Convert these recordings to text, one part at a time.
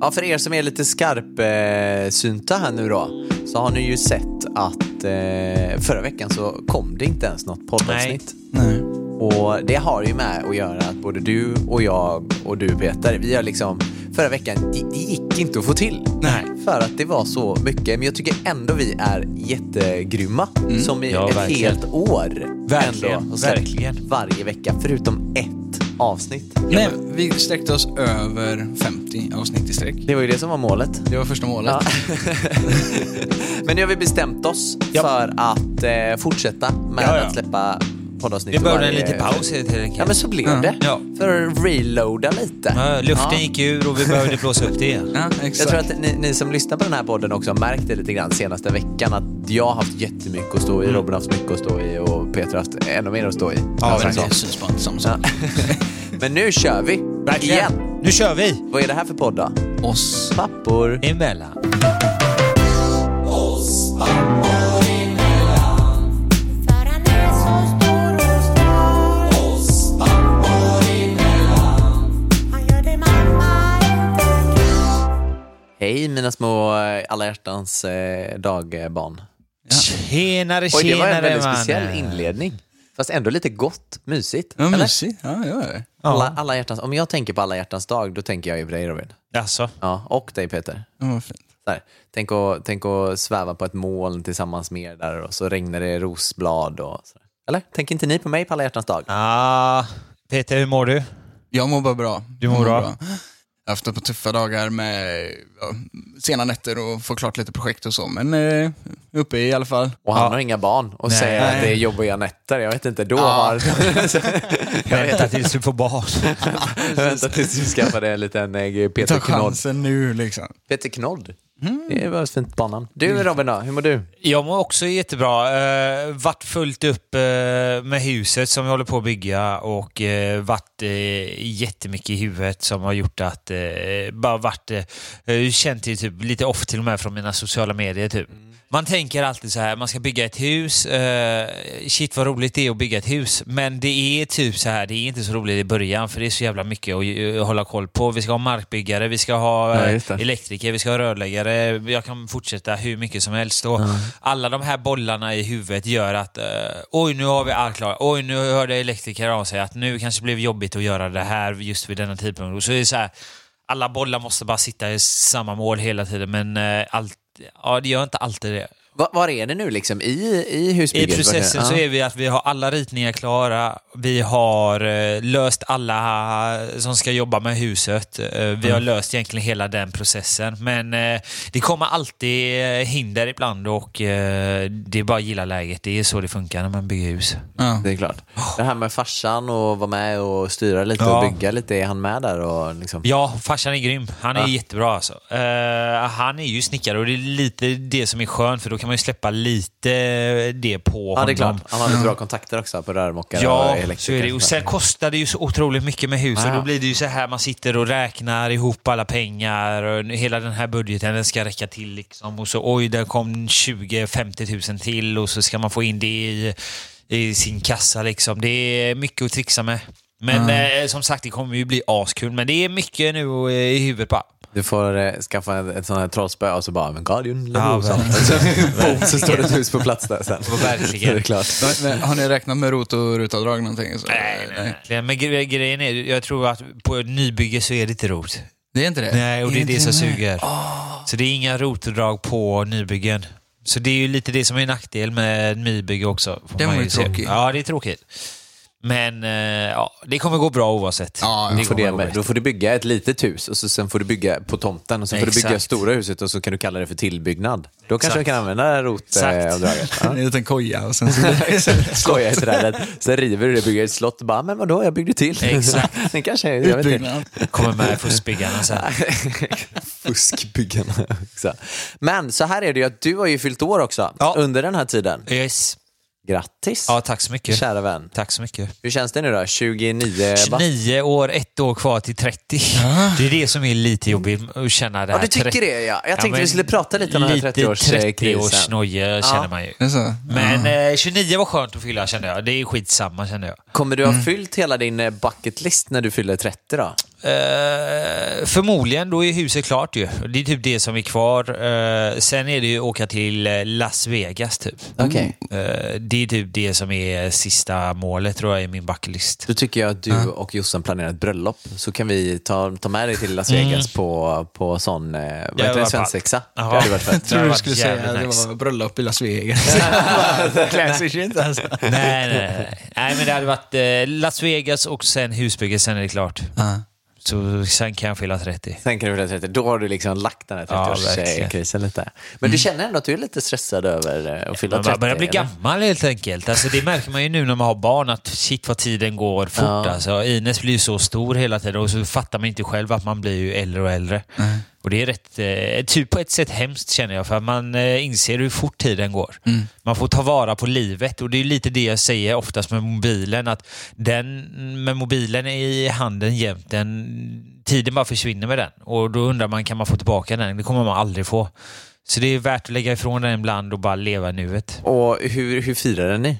Ja, för er som är lite skarpsynta här nu då, så har ni ju sett att eh, förra veckan så kom det inte ens något poddavsnitt. Nej. Och det har ju med att göra att både du och jag och du Peter, vi har liksom förra veckan, det, gick inte att få till. Nej. För att det var så mycket. Men jag tycker ändå vi är jättegrymma. Som i Ja, ett verkligen. helt år. Verkligen, Ändå, verkligen. Varje vecka, förutom ett avsnitt. Nej, vi sträckte oss över 50 avsnitt i sträck. Det var ju det som var målet. Det var första målet. Ja. Men nu har vi bestämt oss Ja. för att eh, fortsätta med Ja, att släppa poddavsnitt. Det behövde en liten paus helt enkelt. Ja men så blev Ja. det. Ja. För att reloada lite. Ja, luften Ja. gick ur och vi behövde blåsa upp det igen. Ja, Jag tror att ni, ni som lyssnar på den här podden också har märkt det lite grann senaste veckan att jag har haft jättemycket att stå i, Robin har haft mycket att stå i och Peter har haft ännu mer att stå i. Ja, Alltså, verkligen. det syns bara inte Ja. sak. Men nu kör vi! Verkligen. Igen! Nu kör vi! Vad är det här för podd då? Oss. Pappor. Emellan. För mina små eh, alla hjärtans eh, dagbarn. Tjenare, Oj, det var en tjenare väldigt mannen. speciell inledning. Fast ändå lite gott, mysigt. Ja, eller? mysigt. Ja, ja, ja. Alla, alla hjärtans, om jag tänker på alla hjärtans dag, då tänker jag ju på dig Robin. Alltså, Ja, och dig Peter. ja vad fint. Här, tänk, att, tänk att sväva på ett moln tillsammans med er där och så regnar det rosblad och så. Eller? Tänker inte ni på mig på alla hjärtans dag? ah, Peter hur mår du? Jag mår bara bra. Du mår Jag bra? Jag har haft ett par tuffa dagar med ja, sena nätter och få klart lite projekt och så, men eh, uppe i alla fall. Och han Ja. har inga barn och Nej. säger att det är jobbiga nätter. Jag vet inte, då Ja. har... jag vet Vänta inte. tills du får barn. Vänta tills du skaffar dig en liten eh, Ta Peter Knodd. chansen nu liksom. Peter Knodd. Det var ett fint barnnamn. Du Robin då, hur mår du? Jag mår också jättebra. Uh, varit fullt upp eh, med huset som jag håller på att bygga och uh, varit uh, jättemycket i huvudet som har gjort att uh, bara varit, uh, känt typ lite off till och med från mina sociala medier typ. Man tänker alltid så här, man ska bygga ett hus. eh, shit vad roligt det är att bygga ett hus. Men det är typ så här, det är inte så roligt i början för det är så jävla mycket att eh, hålla koll på. Vi ska ha markbyggare, vi ska ha Ja, eh, elektriker, vi ska ha rörläggare. Jag kan fortsätta hur mycket som helst. Och Alla de här bollarna i huvudet gör att eh, oj, nu har vi allt klart. Oj, nu hörde elektriker av sig att nu kanske det blev jobbigt att göra det här just vid denna tidpunkt. Och så är det så här, alla bollar måste bara sitta i samma mål hela tiden, men allt, ja, det gör inte alltid det. Va, var är det nu liksom? I, i I husbygget? processen Ja. så är vi att vi har alla ritningar klara. Vi har eh, löst alla som ska jobba med huset. Eh, vi Mm. har löst egentligen hela den processen. Men eh, det kommer alltid hinder ibland och det är bara att gilla läget. Det är så det funkar när man bygger hus. Ja. Det är klart. Det här med farsan och vara med och styra lite Ja. och bygga lite, är han med där? Och liksom... Ja, farsan är grym. Han är Ja. jättebra alltså. Han är ju snickare och det är lite det som är skönt för då kan man ju släppa lite det på Ja, det är honom. klart. Han har lite bra kontakter också på rörmokare Ja, och elektriker. så är det. Och sen kostar det ju så otroligt mycket med hus. Ja. Och då blir det ju så här, man sitter och räknar ihop alla pengar och hela den här budgeten, den ska räcka till liksom. Och så oj, där kom 20-50 tusen till och så ska man få in det i, i sin kassa liksom. Det är mycket att trixa med. Men eh, som sagt, det kommer ju bli askul. Men det är mycket nu eh, i huvudet bara. Du får eh, skaffa ett, ett sånt här trollspö och så bara, men Guardian Ja, så, så står det ett hus på plats där sen. Verkligen. Så är det klart. Men, har ni räknat med rot och rutavdrag någonting? Så? Nej, nej, nej. Men gre- grejen är, jag tror att på ett nybygge så är det inte rot. Det är inte det? Nej, och det är det som Inte- suger. Så det är inga rotdrag på nybyggen. Så det är ju lite det som är en nackdel med nybygge också. Det var ju tråkigt. Ja, det är tråkigt. Men eh, ja, det kommer gå bra oavsett. Ja, Då det får, det gå med, då får du bygga ett litet hus och så sen får du bygga på tomten och sen får du bygga Exakt. stora huset och så kan du kalla det för tillbyggnad. Då kanske Exakt. du kan använda Exakt. rotavdraget. Ja. En liten koja och sen så... Skoja i trädet. Sen river du det och bygger ett slott och bara, men vadå, jag byggde till. Exakt. Sen kanske, jag vet inte. Utbyggnad. Kommer med fuskbyggarna sen. Fuskbyggarna. Men så här är det ju att du har ju fyllt år också Ja. under den här tiden. Yes. Grattis, Ja, tack så mycket. kära vän. Tack så mycket. Hur känns det nu då? 29 bast? 29 år, ett år kvar till 30. Det är det som är lite jobbigt att känna det Ja, här. du tycker 30 det ja. Jag tänkte men vi skulle prata lite om den här Lite 30-årskrisen. 30-årsnoja känner Ja. man ju. Så? Men eh, 29 var skönt att fylla kände jag. Det är skitsamma kände jag. Kommer du ha fyllt hela din eh, bucket list när du fyller 30 då? Eh, förmodligen, då är huset klart ju. Det är typ det som är kvar. Eh, sen är det ju åka till eh, Las Vegas typ. Okej. Eh, det är typ det som är sista målet tror jag i min bucketlist. Då tycker jag att du och Jossan planerar ett bröllop. Så kan vi ta, ta med dig till Las Vegas på, på sån, eh, vad heter det, svensexa. Det hade varit fett. Jag tror hade du skulle säga att det var bröllop i Las Vegas. Classic shit alltså. nej, nej, nej. nej, men det hade varit eh, Las Vegas och sen husbygge, sen är det klart. Ja. Så sen kan jag fylla 30. Sen kan du fylla 30. Då har du liksom lagt den här Ja, verkligen. 30-årskrisen lite. Men du känner ändå att du är lite stressad över eh, att fylla Man 30? börjar bli gammal helt enkelt. Alltså, det märker man ju nu när man har barn, att shit vad tiden går fort. Ja. Alltså, Ines blir ju så stor hela tiden och så fattar man inte själv att man blir ju äldre och äldre. Och det är rätt, eh, typ på ett sätt hemskt känner jag, för man eh, inser hur fort tiden går. Man får ta vara på livet och det är lite det jag säger oftast med mobilen, att den med mobilen i handen jämt, den, tiden bara försvinner med den. Och då undrar man, kan man få tillbaka den? Det kommer man aldrig få. Så det är värt att lägga ifrån den ibland och bara leva nuet. Och hur, hur firade ni?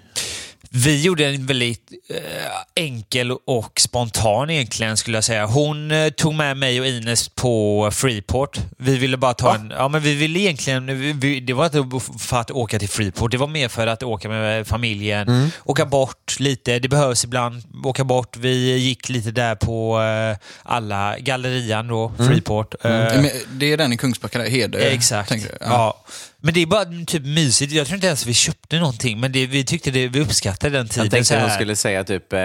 Vi gjorde en väldigt eh, enkel och spontan egentligen skulle jag säga. Hon eh, tog med mig och Ines på Freeport. Vi ville bara ta en... Ja, men vi ville egentligen... Vi, det var inte för att åka till Freeport. Det var mer för att åka med familjen. Åka bort lite. Det behövs ibland. Åka bort. Vi gick lite där på eh, alla gallerian då, Freeport. Eh, Men Det är den i Kungsbacka, där, Hedö. Exakt. du? Ja. Men det är bara typ mysigt. Jag tror inte ens vi köpte någonting, men det, vi tyckte det, vi uppskattade den tiden. Jag tänkte att hon skulle säga typ, eh,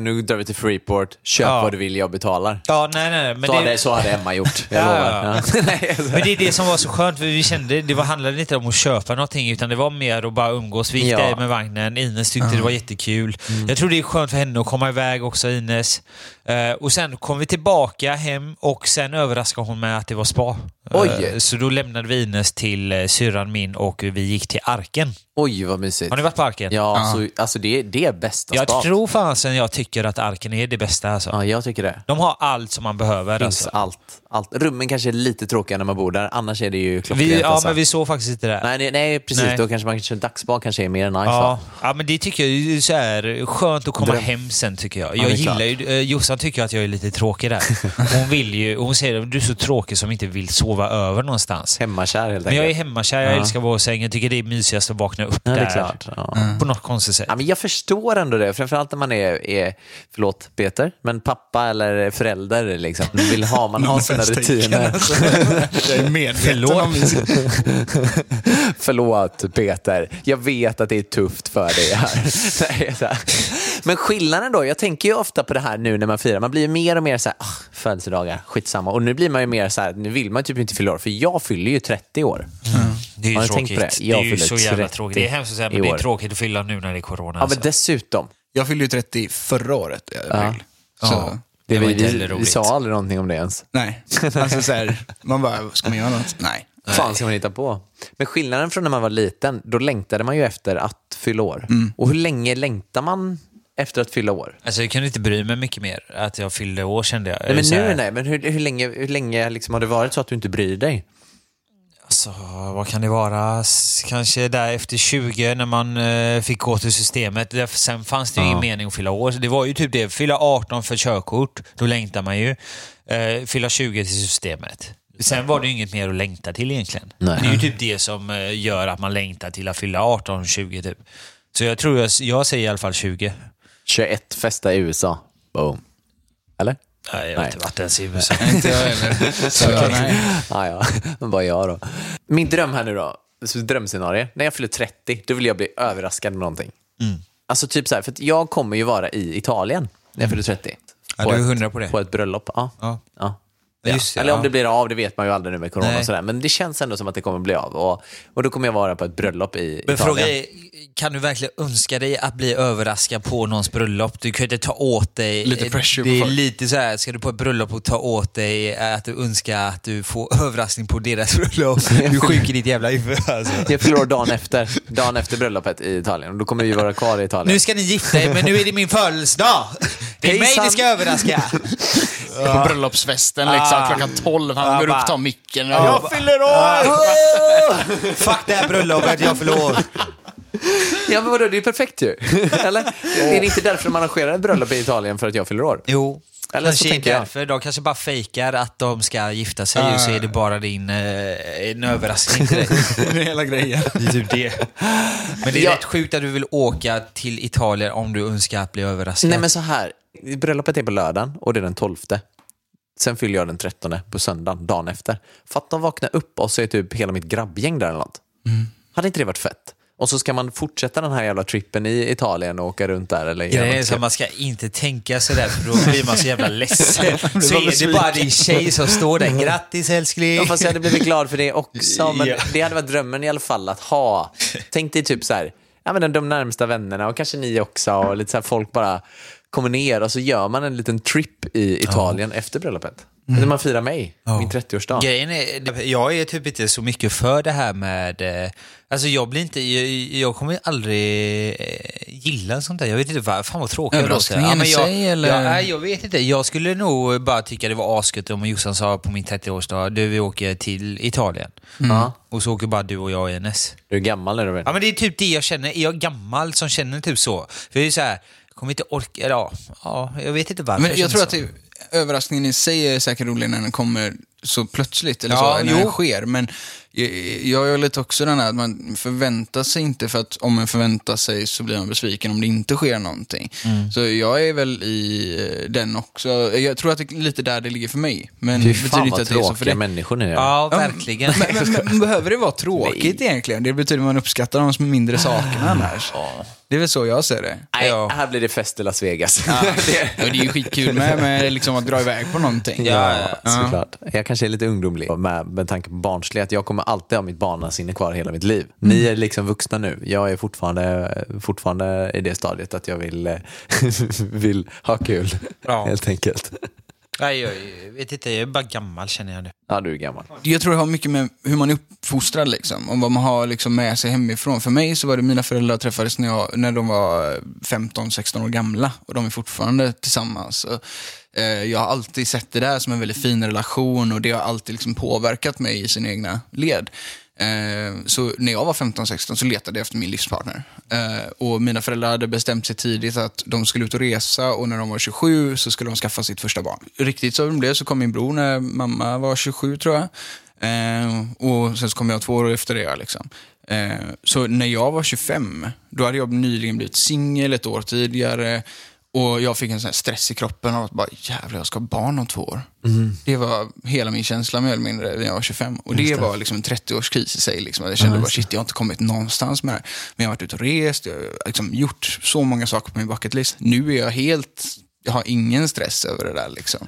nu drar vi till Freeport, köp Ja. vad du vill, jag betalar. Ja, nej, nej. Men så, det, hade, så hade Emma gjort, jag Ja, lovar. ja. Ja. Nej, alltså. men det är det som var så skönt, för vi kände, det var, handlade inte om att köpa någonting, utan det var mer att bara umgås. Vi gick Ja. där med vagnen, Ines tyckte det var jättekul. Jag tror det är skönt för henne att komma iväg också, Ines. Eh, och sen kom vi tillbaka hem och sen överraskade hon med att det var spa. Oj. Eh, så då lämnade vi Ines till eh, syrran min och vi gick till Arken. Oj, vad mysigt. Har ni varit på Arken? Ja, Så, alltså det, det är bästa Jag spat. tror fasen jag tycker att Arken är det bästa alltså. Ja, jag tycker det. De har allt som man behöver Finns alltså. allt, allt. Rummen kanske är lite tråkiga när man bor där, annars är det ju klockrent. Vi, ja, alltså. men vi såg faktiskt inte det. nej, nej, nej, precis. Nej. Då kanske man kanske dagsspa kanske är mer nice. Ja, ja, men det tycker jag är så här, skönt att komma Dröm. hem sen tycker jag. Ja, Jag är gillar ju, eh, Jossan tycker att jag är lite tråkig där. Hon vill ju, hon säger att du är så tråkig som inte vill sova över någonstans. Hemmakär helt Men jag är enkelt. hemmakär, jag Ja. älskar i sängen. Jag tycker det är mysigast att vakna upp Ja, det där. är klart. Ja. På något konstigt sätt. Ja, men jag förstår ändå det, framförallt när man är, är förlåt Peter, men pappa eller förälder liksom, vill ha, man har sina rutiner. Alltså, jag är medveten om min Förlåt Peter, jag vet att det är tufft för dig här. Men skillnaden då, jag tänker ju ofta på det här nu när man firar, man blir ju mer och mer så här, ah, födelsedagar, skitsamma. Och nu blir man ju mer så här, nu vill man typ inte fylla år, för jag fyller ju 30 år. Det är ju tråkigt. det? Det, Jag är ju så jävla 30 tråkigt. Det är hemskt att säga, men det är tråkigt att fylla nu när det är corona. Ja, alltså. men dessutom, Jag fyllde ju 30 förra året i april. Så, Ja. det Det var vi, inte heller vi, vi roligt. sa aldrig någonting om det ens. Nej, alltså så här, man bara, ska man göra något? Nej. fan ska man hitta på? Men skillnaden från när man var liten, då längtade man ju efter att fylla år. Mm. Och hur länge längtar man efter att fylla år? Alltså, jag kunde inte bry mig mycket mer att jag fyllde år kände jag. Nej, men nu nej, men hur, hur länge, hur länge liksom har det varit så att du inte bryr dig? Alltså, vad kan det vara? Kanske där efter 20 när man eh, fick gå till systemet. Sen fanns det ju ingen mening att fylla år. Så Det var ju typ det, fylla 18 för körkort, då längtar man ju. Eh, fylla 20 till systemet. Sen var det ju inget mer att längta till egentligen. Nej. Det är ju typ det som eh, gör att man längtar till att fylla 18, 20 typ. Så jag tror jag, jag säger i alla fall 20. 21 festa i USA. Boom. Eller? Nej, jag har inte varit ens i USA. Inte jag heller. Så, nej. Ah, ja, bara jag då. Min dröm här nu då, så drömscenario. När jag fyller 30, då vill jag bli överraskad med någonting. Mm. Alltså typ så här, för att jag kommer ju vara i Italien när jag fyller 30. Mm. Ja, På du är ett- hundra på det. På ett bröllop, ja. Ja. ja. Ja, just det, Eller om ja. det blir av, det vet man ju aldrig nu med corona Nej. och sådär. Men det känns ändå som att det kommer bli av. Och, och då kommer jag vara på ett bröllop i Men Italien. fråga är, kan du verkligen önska dig att bli överraskad på någons bröllop? Du kan ju inte ta åt dig... Lite pressure Det är lite så här, ska du på ett bröllop och ta åt dig att du önskar att du får överraskning på deras bröllop? Du är sjuk i ditt jävla huvud alltså. Jag fyller år dagen efter, dagen efter bröllopet i Italien. Och då kommer vi vara kvar i Italien. Nu ska ni gifta er, men nu är det min födelsedag! Det är mig ni ska överraska! På bröllopsfesten liksom, Ah. klockan 12, han går upp och tar micken. Och, Jag fyller år! Fuck det här bröllopet, jag fyller år. Ja men vadå, det är ju perfekt ju. Eller? Är det inte därför man arrangerar ett bröllop i Italien för att jag fyller år? Jo. Eller så Kanske tänker jag, därför. De kanske bara fejkar att de ska gifta sig Ja. och så är det bara din eh, en överraskning till dig. det är hela grejen. Det är typ det. Men det är Ja. rätt sjukt att du vill åka till Italien om du önskar att bli överraskad. nej men så här, bröllopet är på lördagen och det är den 12. Sen fyller jag den 13 på söndagen, dagen efter. Fatta att vakna upp och så är typ hela mitt grabbgäng där eller något. Hade inte det varit fett? Och så ska man fortsätta den här jävla trippen i Italien och åka runt där. Eller Grejen är så man ska inte tänka sådär för då blir man så jävla ledsen. Så är det bara din tjej som står där. Grattis älskling! Ja, fast jag hade blivit glad för det också. Men Ja. det hade varit drömmen i alla fall att ha. Tänk dig typ så här, ja, men de närmsta vännerna och kanske ni också. Och lite så här, folk bara kommer ner och så gör man en liten trip i Italien efter bröllopet. När man firar mig, min 30-årsdag. Grejen är, jag är typ inte så mycket för det här med... eh, Alltså jag blir inte... Jag, jag kommer aldrig eh, gilla sånt där. Jag vet inte varför. Fan vad tråkigt jag låter. Överraskningen men jag, sig, eller? Ja, nej, jag vet inte. Jag skulle nog bara tycka det var asgött om Jossan sa på min 30-årsdag, du vi åker till Italien. Ja. Och så åker bara du och jag och Enes. Du är gammal nu. Vet. Ja men det är typ det jag känner. Är jag gammal som känner typ så? För det är så här, jag kommer inte orka... eller Ja, ja, jag vet inte varför Men jag tror att så. det, överraskningen i sig är säkert rolig när den kommer så plötsligt, eller Ja, så, när jo. den sker. Men jag, är lite också den här att man förväntar sig inte, för att om man förväntar sig så blir man besviken om det inte sker någonting. Mm. Så jag är väl i eh, den också. Jag tror att det är lite där det ligger för mig. Men Fy det betyder fan inte vad att det är så för dig. människor ni är. Ja, Ja, verkligen. Men, men, men behöver det vara tråkigt egentligen? Det betyder att man uppskattar de som mindre sakerna annars. Det är väl så jag ser det. Nej, Ja. här blir det fest i Las Vegas. Ja, det är ju skitkul med, med liksom att dra iväg på någonting. Ja, Ja, såklart. Jag kanske är lite ungdomlig med, med tanke på barnslighet. Jag kommer alltid ha mitt barnasinne kvar hela mitt liv. Ni är liksom vuxna nu. Jag är fortfarande, fortfarande i det stadiet att jag vill, vill ha kul, Ja. helt enkelt. Nej, jag vet inte. Jag är bara gammal känner jag nu. Ja, du är gammal. Jag tror det har mycket med hur man är uppfostrad liksom, och vad man har liksom med sig hemifrån. För mig så var det mina föräldrar träffades när, jag, när de var 15-16 år gamla och de är fortfarande tillsammans. Eh, jag har alltid sett det där som en väldigt fin relation och det har alltid liksom påverkat mig i sin egna led. Eh, så när jag var 15-16 så letade jag efter min livspartner. Eh, och mina föräldrar hade bestämt sig tidigt att de skulle ut och resa och när de var 27 så skulle de skaffa sitt första barn. Riktigt så det blev så kom min bror när mamma var 27 tror jag. Eh, och sen så kom jag två år efter det. Liksom. Så när jag var 25, då hade jag nyligen blivit singel ett år tidigare. Och jag fick en sån stress i kroppen av att bara, jävlar jag ska ha barn om två år. Det var hela min känsla mer eller mindre när jag var 25. Och det, var liksom en 30-årskris i sig. Liksom. Jag kände bara, shit jag har inte kommit någonstans med det här. Men jag har varit ute och rest, jag har liksom gjort så många saker på min bucket list. Nu är jag helt, jag har ingen stress över det där. Liksom.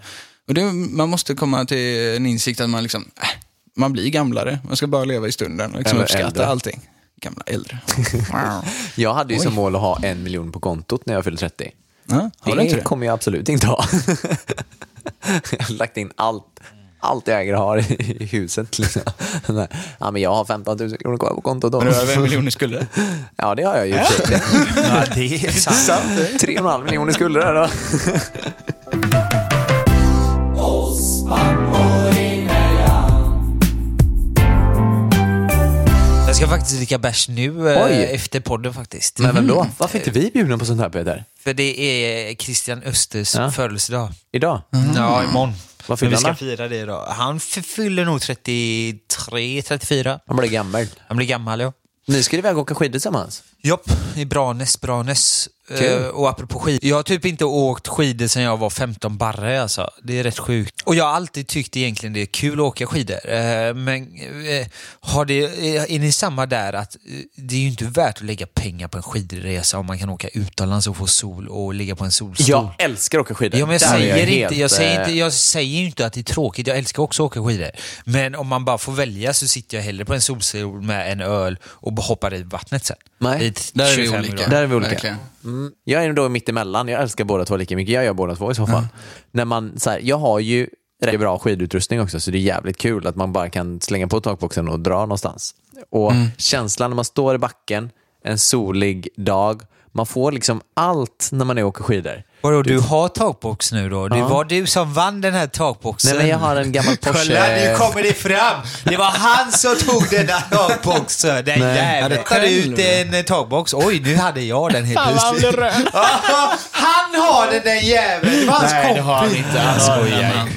Och det, man måste komma till en insikt att man liksom, äh, man blir gamlare. Man ska bara leva i stunden och liksom uppskatta äldre. allting. Gamla äldre. Jag hade ju Oj. som mål att ha en miljon på kontot när jag fyllde 30. Ja, har det inte det? kommer jag absolut inte ha. jag har lagt in allt, allt jag äger har i huset. Liksom. Ja, men jag har 15 000 kronor kvar på kontot. Då. Men du har över en miljon i skulder? Ja, det har jag ju. sig. Ja, det är sant. Tre och en halv miljon i skulder där då. Ska faktiskt dricka bärs nu eh, Oj. efter podden faktiskt. Men vem då? Varför är inte vi bjudna på sånt här Peter? För det är Christian Östers Ja. födelsedag. Idag? Ja, imorgon. Vad fyller Men vi han ska då? fira det idag. Han f- fyller nog 33, 34. Han blir gammal. Han blir gammal ja. Ni ska iväg och åka skidor tillsammans? Jopp, i Branäs, Branäs. Kul. Eh, och apropå skidor, jag har typ inte åkt skidor sedan jag var 15 barre alltså. Det är rätt sjukt. Och jag har alltid tyckt egentligen det är kul att åka skidor. Eh, men eh, har det, är, ni samma där att det är ju inte värt att lägga pengar på en skidresa om man kan åka utomlands och få sol och ligga på en solstol? Jag älskar att åka skidor. Ja, men jag, Där säger helt, inte, jag, säger inte, jag säger ju inte att det är tråkigt, jag älskar också att åka skidor. Men om man bara får välja så sitter jag hellre på en solstol med en öl och hoppar i vattnet sen. Nej, Där är vi 25 olika. Där är vi olika. Mm. Jag är då mitt emellan. Jag älskar båda två lika mycket. Jag gör båda två i så fall. När man, så här, jag har ju rätt bra skidutrustning också, så det är jävligt kul att man bara kan slänga på takboxen och dra någonstans. Och känslan när man står i backen, en solig dag, man får liksom allt när man är åker skidor. Vadå, du har takbox nu då? Det var du som vann den här takboxen. Nej, men jag har en gammal Porsche. Kolla, nu kommer det fram! Det var han som tog den där takboxen. Den Nej. jäveln tar ut en eh, takbox. Oj, nu hade jag den helt plötsligt. han har den den jäveln! Det var hans Nej, det har han inte. Han skojar.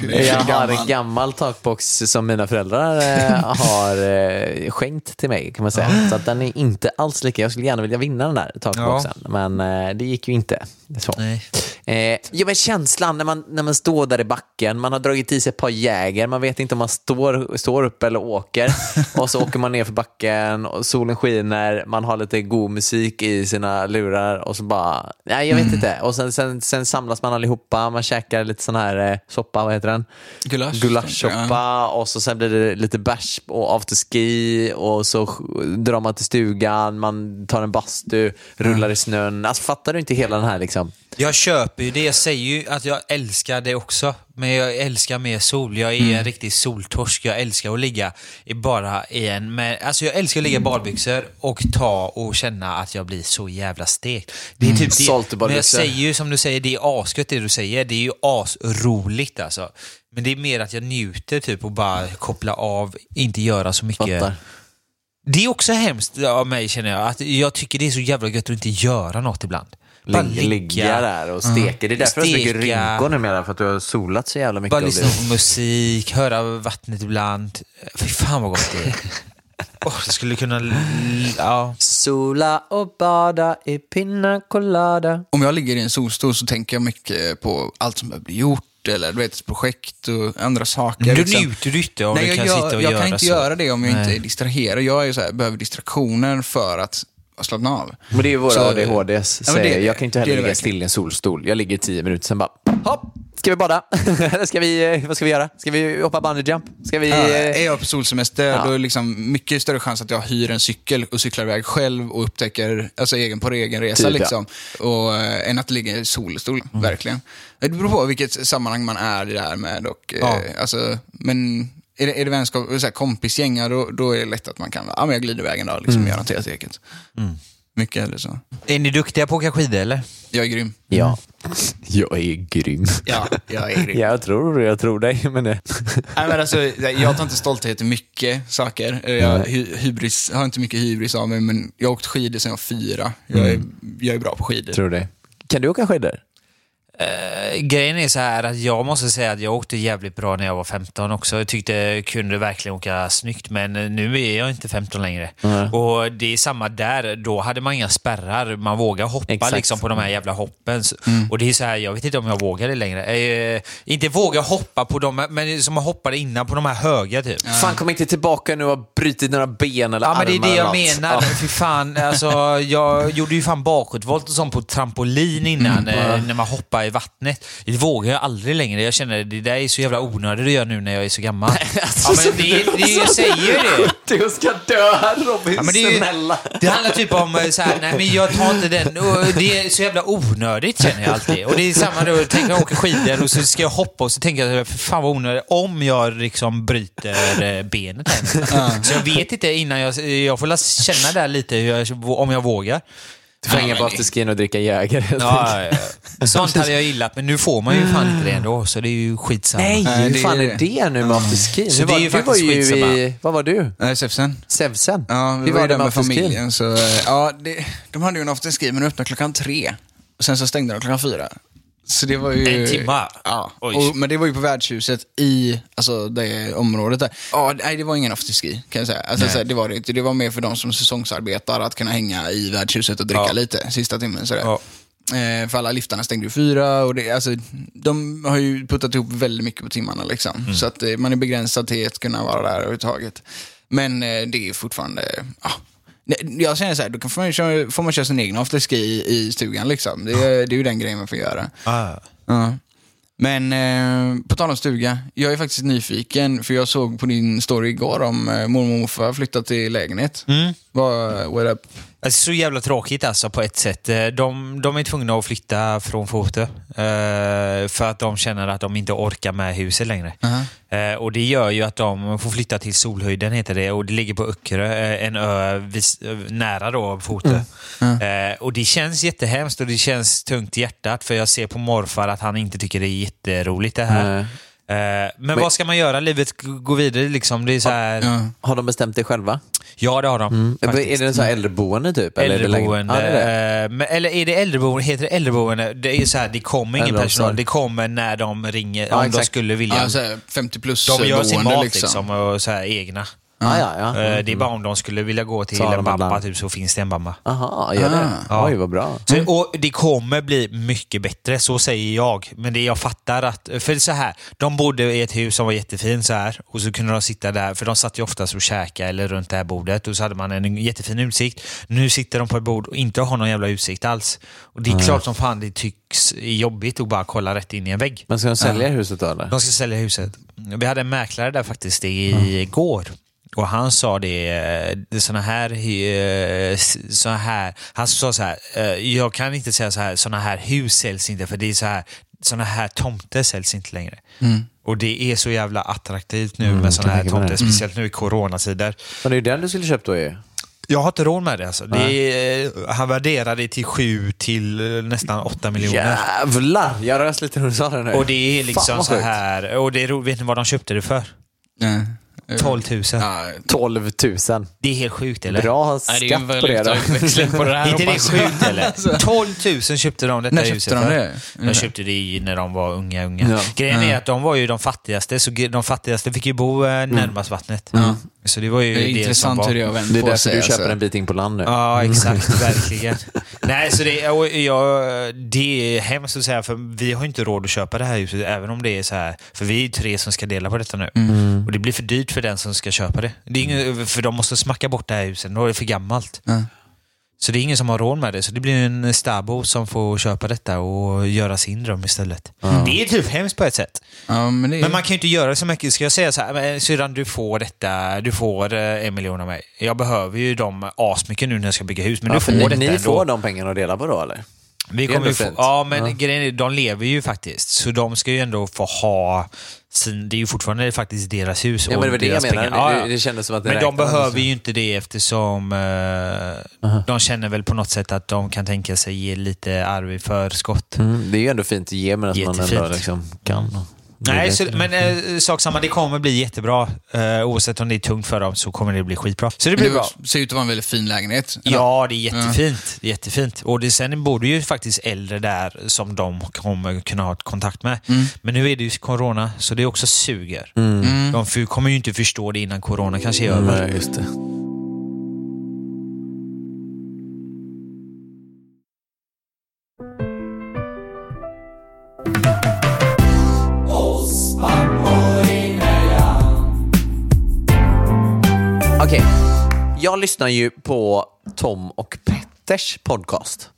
Jag har en gammal takbox som mina föräldrar eh, har eh, skänkt till mig kan man säga. Så att den är inte alls lika. Jag skulle gärna vilja vinna den där takboxen, men det gick ju inte. Så. Nej. Eh, ja, men känslan när man, när man står där i backen, man har dragit i sig ett par jäger, man vet inte om man står, står upp eller åker. och så åker man ner för backen, och solen skiner, man har lite god musik i sina lurar och så bara, nej jag vet inte. Och sen, sen, sen samlas man allihopa, man käkar lite sån här eh, soppa, vad heter den? Gulasch. Gulaschsoppa och så sen blir det lite bärs och afterski och så drar man till stugan, man tar en bastu, rullar i snön. Alltså fattar du inte hela den här liksom? Jag köper ju det. Jag säger ju att jag älskar det också. Men jag älskar mer sol. Jag är en riktig soltorsk. Jag älskar att ligga i bara i en... Med, alltså jag älskar att ligga i badbyxor och ta och känna att jag blir så jävla stekt. Det är typ det. Salt i Men jag säger ju som du säger, det är asgött det du säger. Det är ju asroligt alltså. Men det är mer att jag njuter typ och bara koppla av, inte göra så mycket. Fattar. Det är också hemskt av mig känner jag. Att jag tycker det är så jävla gött att inte göra något ibland. Bara Ligga, ligga där och steka. Det är därför har så mycket Steka. rynkor numera, för att du har solat så jävla mycket. Bara lyssna på musik, höra vattnet ibland. Fy fan vad gott det är. Åh, jag skulle kunna... Ja. Sola och bada i pina colada. Om jag ligger i en solstol så tänker jag mycket på allt som behöver bli gjort eller du vet, ett projekt och andra saker. Du liksom. njuter du inte om Nej, du jag, kan gör, sitta och jag göra kan inte så. göra det om jag inte Nej. är distraherad. Jag är så här, behöver distraktioner för att slappna av. Men det är ju våra Så- ADHDs Ja, men det- säger. Jag kan inte heller ligga still i en solstol. Jag ligger i tio minuter, sen bara hopp, ska vi bada? Ska vi, eh, vad ska vi göra? Ska vi hoppa bungee jump? Ska vi... Ja, eh, är jag på solsemester, Ja. då är det liksom mycket större chans att jag hyr en cykel och cyklar iväg själv och upptäcker, alltså egen på egen resa Typ, ja. liksom. Och, eh, än att ligga i solstol, Mm. verkligen. Det beror på vilket sammanhang man är i det här med. Och, eh, Ja. alltså, men är det, är det vänskap, så här, kompisgäng, ja, då, då är det lätt att man kan, ja men jag glider iväg en dag liksom, Mm. gör något helt eget. Mycket eller så. Är ni duktiga på att åka skidor eller? Jag är grym. Ja. Jag är grym. Ja, jag är grym. Jag tror, jag tror dig. Men det... Nej, men alltså, jag tar inte stolthet i mycket saker. Jag hy- hybris, har inte mycket hybris av mig, men jag har åkt skidor sedan jag var fyra. Jag är, jag är bra på skidor. tror dig. Kan du åka skidor? Eh, grejen är så här att jag måste säga att jag åkte jävligt bra när jag var 15 också. Jag tyckte jag kunde verkligen åka snyggt, men nu är jag inte 15 längre. Och det är samma där. Då hade man inga spärrar. Man vågar hoppa Exakt. liksom på de här jävla hoppen. Så- Och det är så här, jag vet inte om jag vågar det längre. Eh, inte våga hoppa på dem, men som jag hoppade innan på de här höga typ. Fan, kom inte tillbaka nu och har brutit några ben eller Ja, men det är armar det jag något. menar. Ja. Fy fan, alltså, jag gjorde ju fan bakåtvolt och sånt på trampolin innan, eh, när man hoppar i vattnet. Det vågar jag aldrig längre. Jag känner det där är så jävla onödigt att göra nu när jag är så gammal. ja, men det, det, jag säger ju det. Du ska dö Robin, Ja, men det, ju, det handlar typ om eh, så här, nej men jag tar inte den. Och det är så jävla onödigt känner jag alltid. Och det är samma då, tänk jag åker skidor och så ska jag hoppa och så tänker jag, för fan vad onödigt. Om jag liksom bryter eh, benet här. Så jag vet inte innan jag, jag får känna där lite jag, om jag vågar. Du får hänga på afterskin och dricka Jäger. Ja, ja, ja. Sånt hade jag gillat, men nu får man ju fan inte det ändå, så det är ju skitsamma. Nej, hur det fan är det. nu med afterskin? Så Du det är var- ju du var faktiskt ju i, skitsamma. vad var du? Nej, Säfsen. Sävsen? Ja, vi Hur var, var där med med familjen. Så, eh, ja, det, de hade ju en afterski, men öppnade klockan tre. Och sen så stängde de klockan fyra. Så det var ju... En timma? Ja, och, men det var ju på värdshuset i alltså, det området där. Ja, nej, det var ingen afterski kan jag säga. Alltså, så här, det var det inte. Det var mer för de som säsongsarbetar att kunna hänga i värdshuset och dricka Ja. lite sista timmen. Sådär. Ja. Eh, för alla liftarna stängde ju fyra och det, alltså, de har ju puttat ihop väldigt mycket på timmarna. Liksom. Så att eh, man är begränsad till att kunna vara där överhuvudtaget. Men eh, det är fortfarande... Ja. Jag säger så här, då kan- får man, köra, får man köra sin egen afterski i, i stugan. Liksom. Det, är- det är ju den grejen man får göra. Ah. Ja. Men eh, på tal om stuga, jag är faktiskt nyfiken för jag såg på din story igår om eh, mormor och morfar flyttat till lägenhet. Mm. Vad, what up? Alltså, så jävla tråkigt alltså på ett sätt. Eh, De, de är tvungna att flytta från Fotö eh, för att de känner att de inte orkar med huset längre. Eh, och Det gör ju att de får flytta till Solhöjden, heter det, och det ligger på Öckerö, eh, en ö vis, eh, nära då Fotö. Eh, och Det känns jättehemskt och det känns tungt i hjärtat för jag ser på morfar att han inte tycker det är jätteroligt det här. Nej. Eh, men, vad ska man göra? Livet går vidare liksom. Det är så här... Ja, Ja. Har de bestämt det själva? det har de. faktiskt. Är det så här äldreboende typ? Eller är det lägen- Äldreboende. Ja, det är det. eh, men- eller är det äldreboende? Heter det äldreboende? Det är så här, det kommer ingen personal. Det kommer när de ringer, Ja, om de exakt. skulle vilja. Ja, så här 50 plus de gör sin mat liksom. liksom, och så här egna. Ja, ja, ja. Eh, Det är bara om de skulle vilja gå till en bamba typ, så finns det en bamba. Aha, gör det? Ah. Oj, vad bra. Så, och Det kommer bli mycket bättre, så säger jag. Men det jag fattar att, för så här, de bodde i ett hus som var jättefint så här och så kunde de sitta där, för de satt ju oftast och käka eller runt det här bordet och så hade man en jättefin utsikt. Nu sitter de på ett bord och inte har någon jävla utsikt alls. Och det är klart som fan det tycks jobbigt att bara kolla rätt in i en vägg. Men ska de sälja huset då eller? De ska sälja huset. Vi hade en mäklare där faktiskt igår. Och han sa det, eh, såna här, eh, såna här, han sa så här, eh, jag kan inte säga så här, såna här hus säljs inte för det är så här, såna här tomter säljs inte längre. Och det är så jävla attraktivt nu med såna här tomter, det. speciellt nu i coronatider. Men det är den du skulle köpt då ju. Jag har inte råd med det alltså. Det är, han värderar det till sju till nästan åtta miljoner. Jävlar! Jag rös lite när du sa det nu. Och det är liksom så här, och det är, vet ni vad de köpte det för? Ja. 12 000. Ja, 12 000. Det är helt sjukt eller? Bra Nej, det är skatt på det då. på det här. Är inte det sjukt eller? 12 000 köpte de detta När köpte huset de för. det? De köpte det i- när de var unga, unga. Ja. Grejen är Ja. att de var ju de fattigaste, så de fattigaste fick ju bo eh, närmast vattnet. Så det var ju Det är det, som intressant var. hur det har vänt Det är därför sig. du köper alltså. en bit in på land nu. Ja, exakt. Verkligen. Nej, så det, jag, det är hemskt att säga, för vi har inte råd att köpa det här huset, även om det är så här. För vi är ju tre som ska dela på detta nu. Och det blir för dyrt för den som ska köpa det. det är ingen, för de måste smacka bort det här huset, då är det för gammalt. Ja. Så det är ingen som har råd med det. Så det blir en stabo som får köpa detta och göra sin dröm istället. Det är typ hemskt på ett sätt. Ja, men det är... Men man kan ju inte göra så mycket. Ska jag säga så här, syrran du får detta, du får eh, en miljon av mig. Jag behöver ju dem asmycket nu när jag ska bygga hus, men Ja, du får ni, detta ni ändå. får de pengarna att dela på då eller? Vi kommer få, ja, men Ja. grejen är, de lever ju faktiskt. Så de ska ju ändå få ha sin, det är ju fortfarande faktiskt deras hus Ja, men det var det jag pengar. Ja, Det, ja. det kändes som att det Men de behöver ju inte det eftersom eh, de känner väl på något sätt att de kan tänka sig ge lite arv i förskott. Mm, det är ju ändå fint att ge medan man ändå Jättefint. liksom kan. Nej, så, men eh, sak samma, det kommer bli jättebra. Eh, oavsett om det är tungt för dem så kommer det bli skitbra. Så det blir bra. Det ser ut att vara en väldigt fin lägenhet. eller? Ja, det är jättefint. Det är jättefint. Och det, sen bor det ju faktiskt äldre där som de kommer kunna ha ett kontakt med. Men nu är det ju corona, så det också suger. De för, kommer ju inte förstå det innan corona kanske är över. Nej, just det. Jag lyssnar ju på Tom och Petters podcast.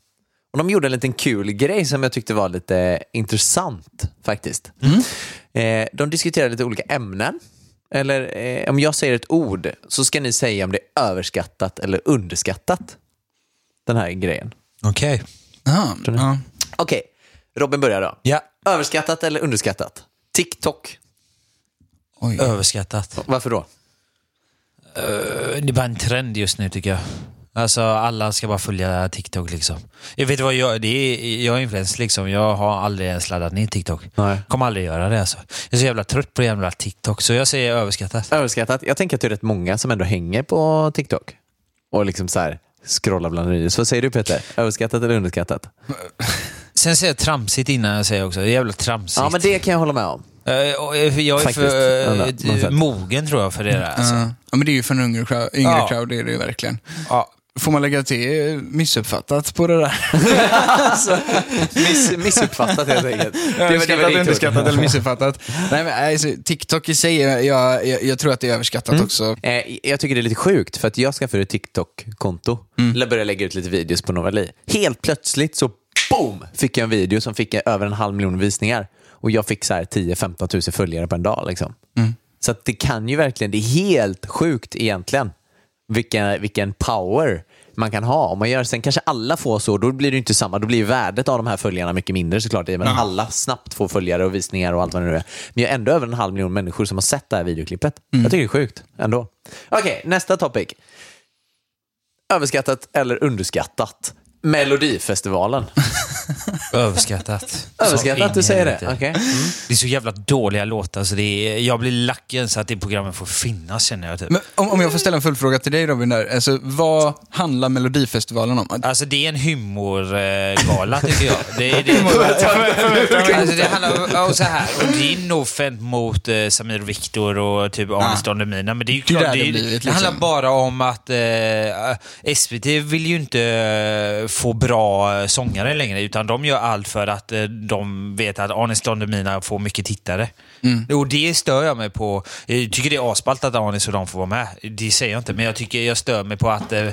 Och de gjorde en liten kul grej som jag tyckte var lite intressant faktiskt. Eh, de diskuterade lite olika ämnen. Eller eh, om jag säger ett ord så ska ni säga om det är överskattat eller underskattat. Den här grejen. Okej. Jaha, ja. Okej, Robin börjar då. Ja. Överskattat eller underskattat? TikTok. Oj. Överskattat. Varför då? Eh, Det är bara en trend just nu tycker jag. Alltså alla ska bara följa TikTok liksom. Jag vet vad jag, det är, jag är influencer liksom. Jag har aldrig ens laddat ner TikTok. Nej. Kommer aldrig göra det alltså. Jag är så jävla trött på jävla TikTok, så jag säger överskattat. Överskattat? Jag tänker att det är rätt många som ändå hänger på TikTok. Och liksom så här scrollar bland reels. Vad säger du Peter? Överskattat eller underskattat? Sen säger jag tramsigt innan jag säger också. Det är jävla tramsigt. Ja, men det kan jag hålla med om. Eh, eh, jag är Faktiskt. för eh, sätt. mogen tror jag för det där. Alltså. Ja. men det är ju för en yngre crowd, yngre Ja. crowd det är det ju verkligen. Ja. Får man lägga till eh, missuppfattat på det där? Miss, missuppfattat helt enkelt. Det var- det Överskattat, ord. underskattat eller missuppfattat. Nej, men, alltså, TikTok i sig, jag, jag, jag tror att det är överskattat också. Eh, jag tycker det är lite sjukt för att jag skaffade ett TikTok-konto. Eller började lägga ut lite videos på Novali. Helt plötsligt så boom fick jag en video som fick över en halv miljon visningar. Och jag fick så här 10-15 tusen följare på en dag. Liksom. Så att det kan ju verkligen, det är helt sjukt egentligen. Vilken, vilken power man kan ha. Om man gör, sen kanske alla får så, då blir det inte samma. Då blir värdet av de här följarna mycket mindre såklart. Med att alla snabbt får följare och visningar och allt vad det nu är. Men jag har ändå över en halv miljon människor som har sett det här videoklippet. Jag tycker det är sjukt ändå. Okej, nästa topic. Överskattat eller underskattat? Melodifestivalen. Överskattat. Överskattat Så att du säger det? helvete. Okej. Det är så jävla dåliga låtar så det är, jag blir lack ens att det programmet får finnas känner jag. Typ. Men om, om jag får ställa en följdfråga till dig Robin, där. Alltså, vad handlar Melodifestivalen om? Alltså det är en humorgala tycker jag. Det, är- det, alltså, det handlar om så här, och det är no offend mot eh, Samir och Viktor och typ Anis Don Demina, men det är ju Det är klart, det, det är- det handlar liksom. bara om att eh, SVT vill ju inte eh, få bra sångare längre, utan de gör allt för att eh, de vet att Anis Don Demina får mycket tittare. Och det stör jag mig på. Jag tycker det är asballt att Anis och de får vara med. Det säger jag inte, men jag tycker jag stör mig på att eh,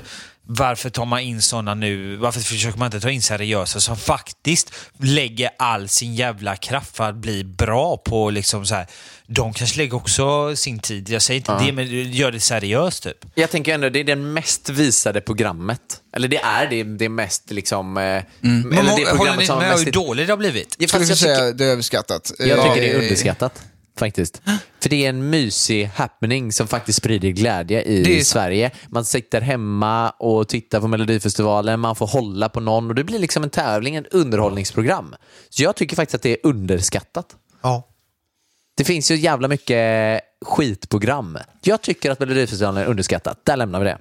varför tar man in sådana nu? Varför försöker man inte ta in seriösa som faktiskt lägger all sin jävla kraft för att bli bra på liksom så här. De kanske lägger också sin tid. Jag säger inte det, men gör det seriöst typ. Jag tänker ändå, det är det mest visade programmet. Eller det är det, det mest liksom... eh, Eller Men det håller programmet ni som har med hur mest... dåligt det har blivit? Ja, Skulle jag tycker, säga det är överskattat? jag tycker det är underskattat. Faktiskt. För det är en mysig happening som faktiskt sprider glädje i. Sverige. Man sitter hemma och tittar på Melodifestivalen, man får hålla på någon och det blir liksom en tävling, ett underhållningsprogram. Så jag tycker faktiskt att det är underskattat. Ja. Det finns ju jävla mycket skitprogram. Jag tycker att Melodifestivalen är underskattat. Där lämnar vi det.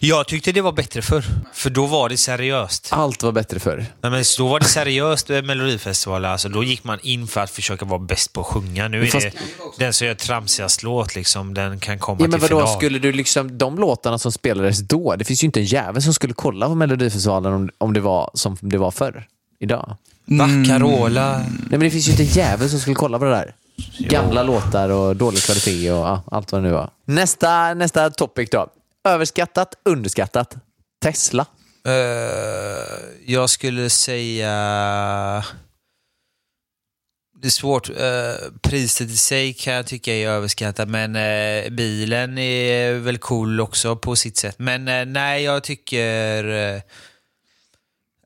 Jag tyckte det var bättre förr, för då var det seriöst. Allt var bättre förr. Nej, men då var det seriöst med Melodifestivalen. Alltså, då gick man in för att försöka vara bäst på att sjunga. Nu är Fast- det den som gör tramsigast låt, liksom, den kan komma Ja, men till vadå, final. skulle du liksom, de låtarna som spelades då, det finns ju inte en jävel som skulle kolla på Melodifestivalen om, om det var som det var förr, idag. Va? Carola? Nej men det finns ju inte en jävel som skulle kolla på det där. Gamla låtar och dålig kvalitet och ja, allt vad det nu var. Nästa, nästa topic då. Överskattat, underskattat. Tesla. Eh, jag skulle säga... Det är svårt. Eh, priset i sig kan jag tycka är överskattat, men eh, bilen är väl cool också på sitt sätt. Men nej, jag tycker...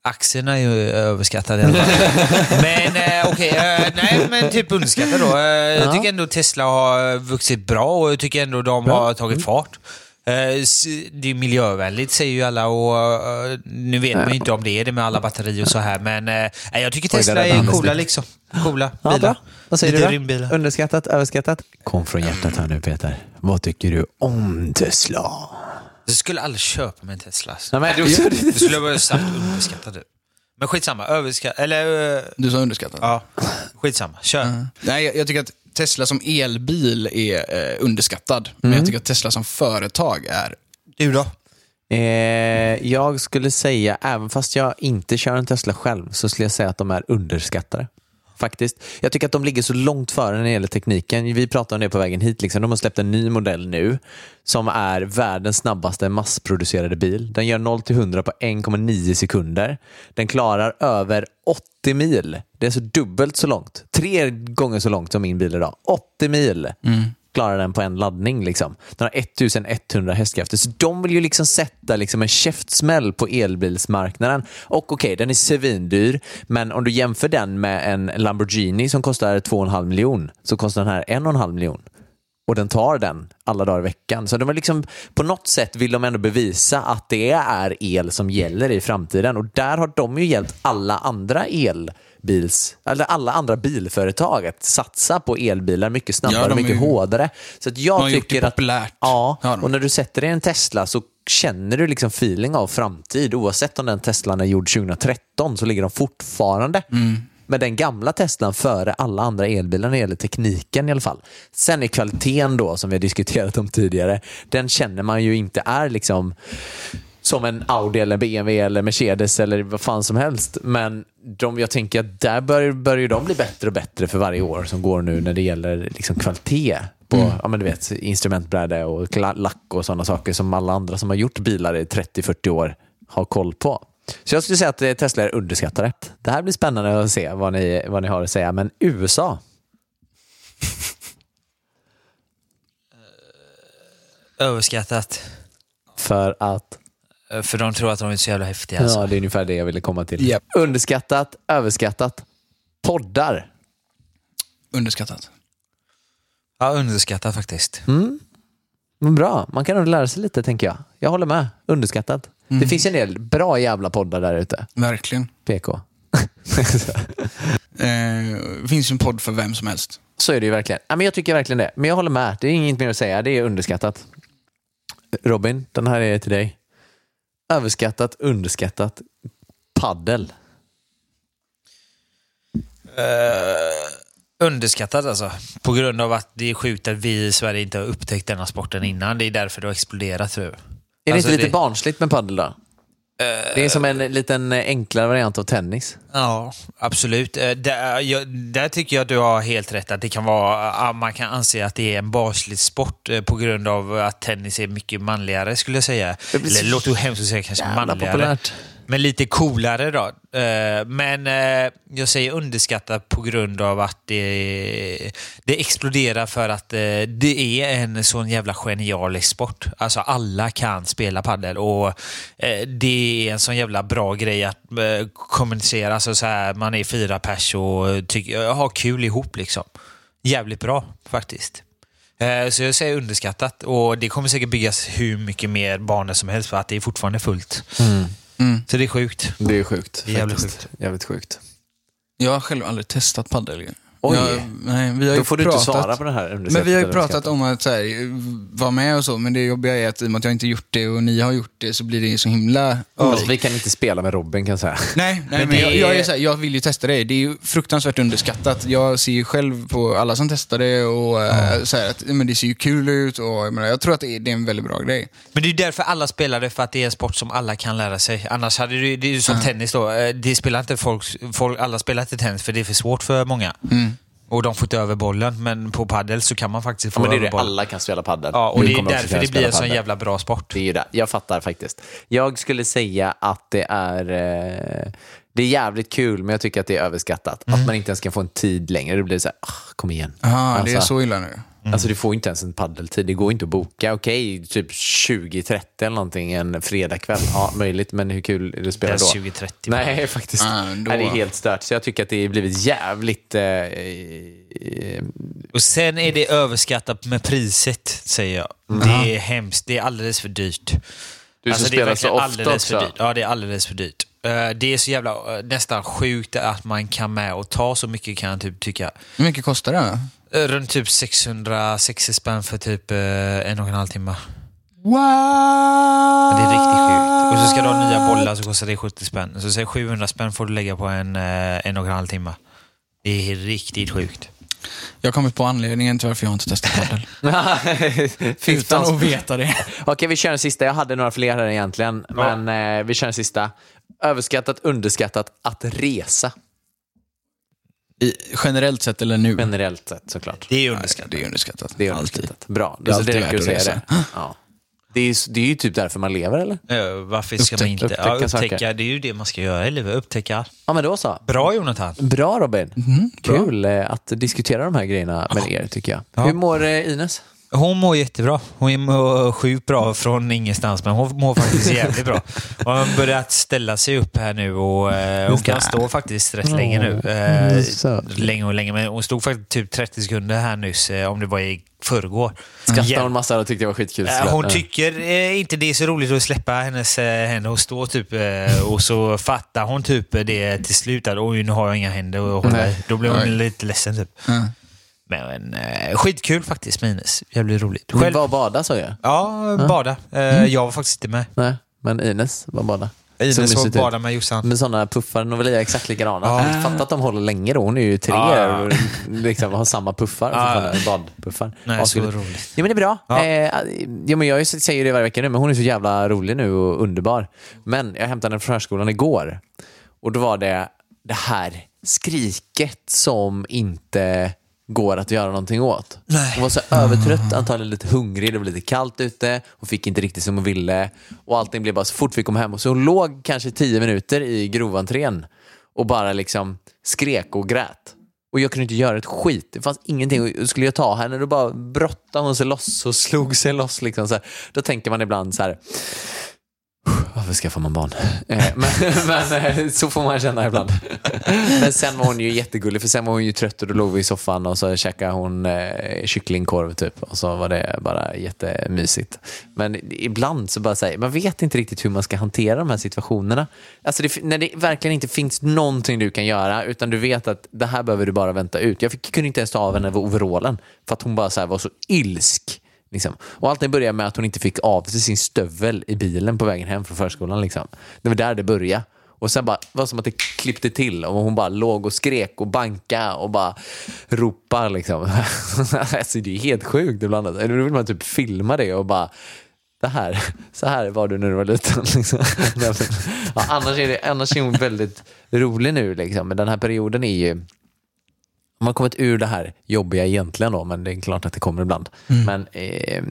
Aktierna är ju överskattade i alla fall. men eh, okej, eh, nej men typ underskattade då. Eh, Jag tycker ändå Tesla har vuxit bra och jag tycker ändå de har tagit fart. Eh, s- Det är miljövänligt säger ju alla och eh, nu vet man ju inte om det är det med alla batterier och så här men eh, nej, jag tycker Oj, Tesla räddade är Anders coola liksom. Coola Ja, bilar. bra. Vad säger Lite du rymdbilar. då? Underskattat, överskattat? Kom från hjärtat här nu Peter. Vad tycker du om Tesla? Jag skulle aldrig köpa mig en Tesla. Nej, men, Det skulle jag bara sagt underskattad. Men skitsamma, överskattat. Eller, eh, Du sa underskattat? ja, skitsamma. Kör. Nej, jag, jag tycker att Tesla som elbil är eh, underskattad. Men jag tycker att Tesla som företag är... Du då? Eh, jag skulle säga, även fast jag inte kör en Tesla själv, så skulle jag säga att de är underskattade. Faktiskt. Jag tycker att de ligger så långt före när det gäller tekniken. Vi pratade om det på vägen hit. Liksom. De har släppt en ny modell nu som är världens snabbaste massproducerade bil. Den gör 0 till 100 på 1,9 sekunder. Den klarar över 80 mil. Det är så dubbelt så långt. Tre gånger så långt som min bil idag. 80 mil mm klarar den på en laddning. Liksom. Den har 1100 hästkrafter. Så de vill ju liksom sätta liksom en käftsmäll på elbilsmarknaden. Och okej, den är svindyr, men om du jämför den med en Lamborghini som kostar 2,5 miljon, så kostar den här 1,5 miljon. Och den tar den alla dagar i veckan. Så de är liksom, på något sätt vill de ändå bevisa att det är el som gäller i framtiden. Och där har de ju hjälpt alla andra elbils, eller alla andra bilföretag att satsa på elbilar mycket snabbare Ja, och mycket ju- hårdare. Så att jag de tycker att, populärt. Ja, Ja, och när du sätter dig i en Tesla så känner du liksom feeling av framtid. Oavsett om den Teslan är gjord 2013 så ligger de fortfarande Mm. med den gamla Teslan före alla andra elbilar när det gäller tekniken i alla fall. Sen är kvaliteten då, som vi har diskuterat om tidigare, den känner man ju inte är liksom som en Audi eller BMW eller Mercedes eller vad fan som helst. Men de, jag tänker att där bör, börjar ju de bli bättre och bättre för varje år som går nu när det gäller liksom kvalitet på ja, men du vet, instrumentbräde och lack och sådana saker som alla andra som har gjort bilar i 30-40 år har koll på. Så jag skulle säga att eh, Tesla är underskattade. Det här blir spännande att se vad ni, vad ni har att säga. Men USA, Överskattat. för att Eh, För de tror att de är så jävla häftiga. Alltså. Ja, det är ungefär det jag ville komma till. Japp. Underskattat, överskattat. Poddar. Underskattat. Ja, underskattat faktiskt. Men bra, man kan nog lära sig lite tänker jag. Jag håller med. Underskattat. Det finns en del bra jävla poddar där ute. Verkligen. PK. Eh, det finns en podd för vem som helst. Så är det ju verkligen. Ja, men jag tycker verkligen det. Men jag håller med. Det är inget mer att säga. Det är underskattat. Robin, den här är till dig. Överskattat, underskattat, paddel. Underskattat alltså. På grund av att det är sjukt att vi i Sverige inte har upptäckt denna sporten innan. Det är därför det har exploderat tror jag. Är det Alltså, inte lite det- barnsligt med paddel då? Det är som en liten enklare variant av tennis. Ja, absolut. Eh, Där, jag, där tycker jag att du har helt rätt. Att det kan vara, ah, man kan anse att det är en baslig sport eh, på grund av att tennis är mycket manligare skulle jag säga. Eller låter hemskt att säga kanske manligare. populärt. Men lite coolare då. Eh, Men eh, jag säger underskattat på grund av att det, det exploderar för att eh, det är en sån jävla genialisk sport. Alltså alla kan spela padel och eh, det är en sån jävla bra grej att eh, kommunicera. Alltså så här, man är fyra pers och tycker, har kul ihop liksom. Jävligt bra faktiskt. Eh, så jag säger underskattat och det kommer säkert byggas hur mycket mer banor som helst för att det är fortfarande fullt. Mm. Så det är sjukt. Det är sjukt. Det är jävligt faktiskt. Jävligt sjukt. Jag har själv aldrig testat padel. Ju. Oj. Jag, nej, vi har Då ju får du pratat, inte svara på det här. Men vi har ju pratat om att så här, vara med och så, men det jobbiga är att i och med att jag inte gjort det och ni har gjort det så blir det så himla Alltså, vi kan inte spela med Robin kan jag säga. Nej, nej men, det jag, jag, är- så här, jag vill ju testa det. Det är ju fruktansvärt underskattat. Jag ser ju själv på alla som testar det och eh, så här, att men det ser ju kul ut och jag, menar, jag tror att det är, det är en väldigt bra grej. Men det är därför alla spelar det, för att det är en sport som alla kan lära sig. Annars hade det, det är ju som tennis då. Eh, Det spelar inte folk, folk, alla spelar inte tennis för det är för svårt för många. Och de får inte över bollen, men på paddel så kan man faktiskt få Ja, men det är över det, bollen. alla kan spela padel. Ja, och det är därför det blir en sån jävla bra sport. Det är ju det. Jag fattar faktiskt. Jag skulle säga att det är eh, det är jävligt kul, men jag tycker att det är överskattat. Att man inte ens kan få en tid längre. Det blir så här, ah, kom igen. Jaha, det är Alltså, så illa nu. Alltså du får inte ens en paddeltid. Det går inte att boka. Okej, typ 20.30 eller någonting en fredagkväll. Ja, möjligt, men hur kul är det att spela då? ens 20-30. Nej, faktiskt. Ah, då- Nej, det är helt stört. Så jag tycker att det har blivit jävligt... Eh, eh, Och sen är det överskattat med priset, säger jag. Det är hemskt. Det är alldeles för dyrt. Du som Alltså, det är spelar så ofta alldeles för också. dyrt. Ja, det är alldeles för dyrt. Eh, Det är så jävla eh, nästan sjukt att man kan med och ta så mycket kan jag typ tycka. Hur mycket kostar det? Eh, Runt typ 660 spänn för typ eh, en och en halv timme. Wow! Det är riktigt sjukt. Och så ska du ha nya bollar så kostar det 70 spänn. Så säg 700 spänn får du lägga på en, eh, en och en halv timme. Det är riktigt sjukt. Jag har kommit på anledningen till varför jag inte testat padel. Utan att veta det. Okej, vi kör en sista. Jag hade några fler här egentligen, men eh, vi kör en sista. Överskattat, underskattat, att resa. I, generellt sett eller nu? Generellt sett såklart. Det är Nej, underskattat. det är underskattat. Det är underskattat. Bra. Det är alltså, det alltid räcker att säga det. Ja. Det, är, ju- det är ju typ därför man lever, eller? Eh, Varför ska man Upptäck- inte... upptäcka ja, upptäcka, saker. det är ju det man ska göra i livet. Upptäcka. Ja, men då så. Bra Jonathan. Bra Robin. Bra. Kul eh, att diskutera de här grejerna med er, tycker jag. Ja. Hur mår eh, Ines? Hon mår jättebra. Hon mår sjukt bra från ingenstans, men hon mår faktiskt jävligt bra. Hon har börjat ställa sig upp här nu och eh, hon kan stå faktiskt rätt länge nu. Eh, länge och länge, men hon stod faktiskt typ 30 sekunder här nyss, eh, om det var i förrgår. Skrattade hon massa och tyckte det var skitkul? Hon tycker inte det är så roligt att släppa hennes händer och stå typ och så fattar hon typ det till slut att oj nu har jag inga händer hålla. Nej. Då blir hon lite ledsen typ. Ja. Men eh, skitkul faktiskt med Ines. Jävligt roligt. Själv? var och bada sa jag. Ja, bada. Eh, Jag var faktiskt inte med. Nej, men Ines var bada. Ines var bada med Jossan. Med sådana puffar, Novelia är exakt likadana. Ja. Ja. Fatta att de håller länge då. Hon är ju tre Ja. och liksom har samma puffar. Ja. Badpuffar. Nej, Ja, så roligt. Ja men det är bra. Ja. Eh, ja, men jag säger det varje vecka nu, men hon är så jävla rolig nu och underbar. Men jag hämtade henne från förskolan igår och då var det det här skriket som inte går att göra någonting åt. Nej. Hon var så övertrött, antagligen lite hungrig, det var lite kallt ute, hon fick inte riktigt som hon ville och allting blev bara så fort vi kom hem. Och så hon låg kanske tio minuter i grovantrén och bara liksom skrek och grät. Och jag kunde inte göra ett skit. Det fanns ingenting. Och skulle jag ta henne då bara brottade hon sig loss och slog sig loss. Liksom så här. Då tänker man ibland så här varför skaffar man barn? Eh, men men eh, så får man känna ibland. Men sen var hon ju jättegullig, för sen var hon ju trött och då låg vi i soffan och så käkade hon eh, kycklingkorv typ. Och så var det bara jättemysigt. Men ibland så bara säger man vet inte riktigt hur man ska hantera de här situationerna. Alltså det, när det verkligen inte finns någonting du kan göra, utan du vet att det här behöver du bara vänta ut. Jag fick, kunde inte ens ta av henne overallen, för att hon bara så här var så ilsk. Liksom. Och allting började med att hon inte fick av sig sin stövel i bilen på vägen hem från förskolan. Liksom. Det var där det började. Och sen bara, det var som att det klippte till och hon bara låg och skrek och banka och bara ropar. Liksom. alltså, det är helt sjukt ibland. Alltså. Då vill man typ filma det och bara, det här, så här var du när du var liten. Liksom. ja, annars, är det, annars är hon väldigt rolig nu, liksom. men den här perioden är ju man har kommit ur det här jobbiga egentligen då, men det är klart att det kommer ibland. Men eh,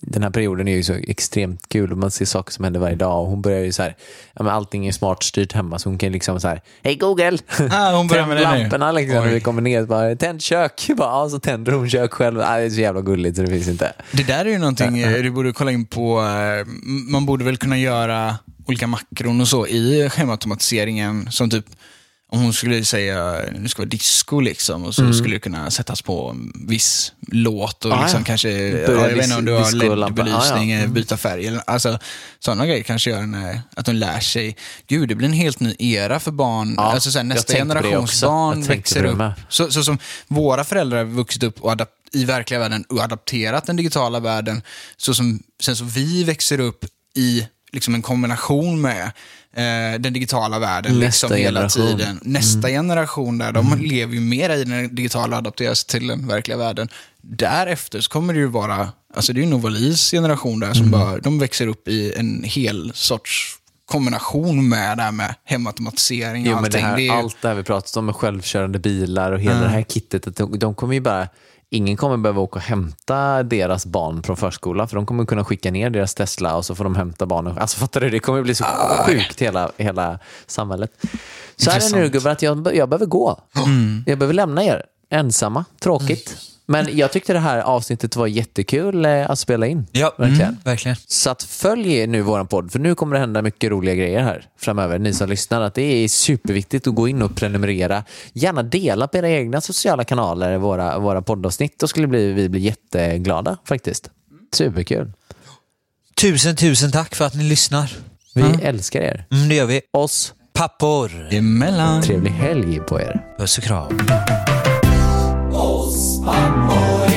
den här perioden är ju så extremt kul och man ser saker som händer varje dag. Och hon börjar ju så här, ja, men allting är smart styrt hemma så hon kan liksom så här, hej Google! Ah, hon börjar med det lamporna liksom när vi kommer ner. Bara, Tänd kök! Bara, ja, så tänder hon kök själv. Ah, det är så jävla gulligt så det finns inte. Det där är ju någonting eh, du borde kolla in på. eh, Man borde väl kunna göra olika makron och så i schemaautomatiseringen. Som typ, om hon skulle säga nu ska vara disco liksom och så skulle det kunna sättas på en viss låt och Mm. Ah, liksom ja. kanske, ja, jag vet inte om du har. LED-belysning, Ah, ja. eh, byta färg. Alltså, sådana grejer kanske gör en, eh, att de lär sig. Gud, det blir en helt ny era för barn. Alltså, så här, jag nästa generations barn växer upp. Så, så som våra föräldrar har vuxit upp och i verkliga världen och adapterat den digitala världen, så som sen så vi växer upp i liksom en kombination med eh, den digitala världen Nästa liksom hela generation. Mm. tiden. Nästa generation där, de lever ju mer i den digitala och adapteras till den verkliga världen. Därefter så kommer det ju vara, alltså det är ju Novalis generation där som Mm. bara, de växer upp i en hel sorts kombination med det här med hemautomatisering och Jo, allting. det här, är ju- Allt det här vi pratat om med självkörande bilar och hela det här kittet, att de, de kommer ju bara Ingen kommer behöva åka och hämta deras barn från förskolan för de kommer kunna skicka ner deras Tesla och så får de hämta barnen. Alltså fattar du? Det kommer bli så sjukt hela, hela samhället. Så här är det nu gubbar, att jag, jag behöver gå. Jag behöver lämna er ensamma. Tråkigt. Men jag tyckte det här avsnittet var jättekul eh, att spela in. Ja, Verkligen. mm, verkligen. Så att följ nu våran podd, för nu kommer det hända mycket roliga grejer här framöver. Ni som lyssnar, att det är superviktigt att gå in och prenumerera. Gärna dela på era egna sociala kanaler, våra, våra poddavsnitt. Då skulle vi, vi bli jätteglada faktiskt. Superkul. Tusen, tusen tack för att ni lyssnar. Vi älskar er. Mm, det gör vi. Oss. Pappor. Emellan. Trevlig helg på er. Puss och kram. Oss pappor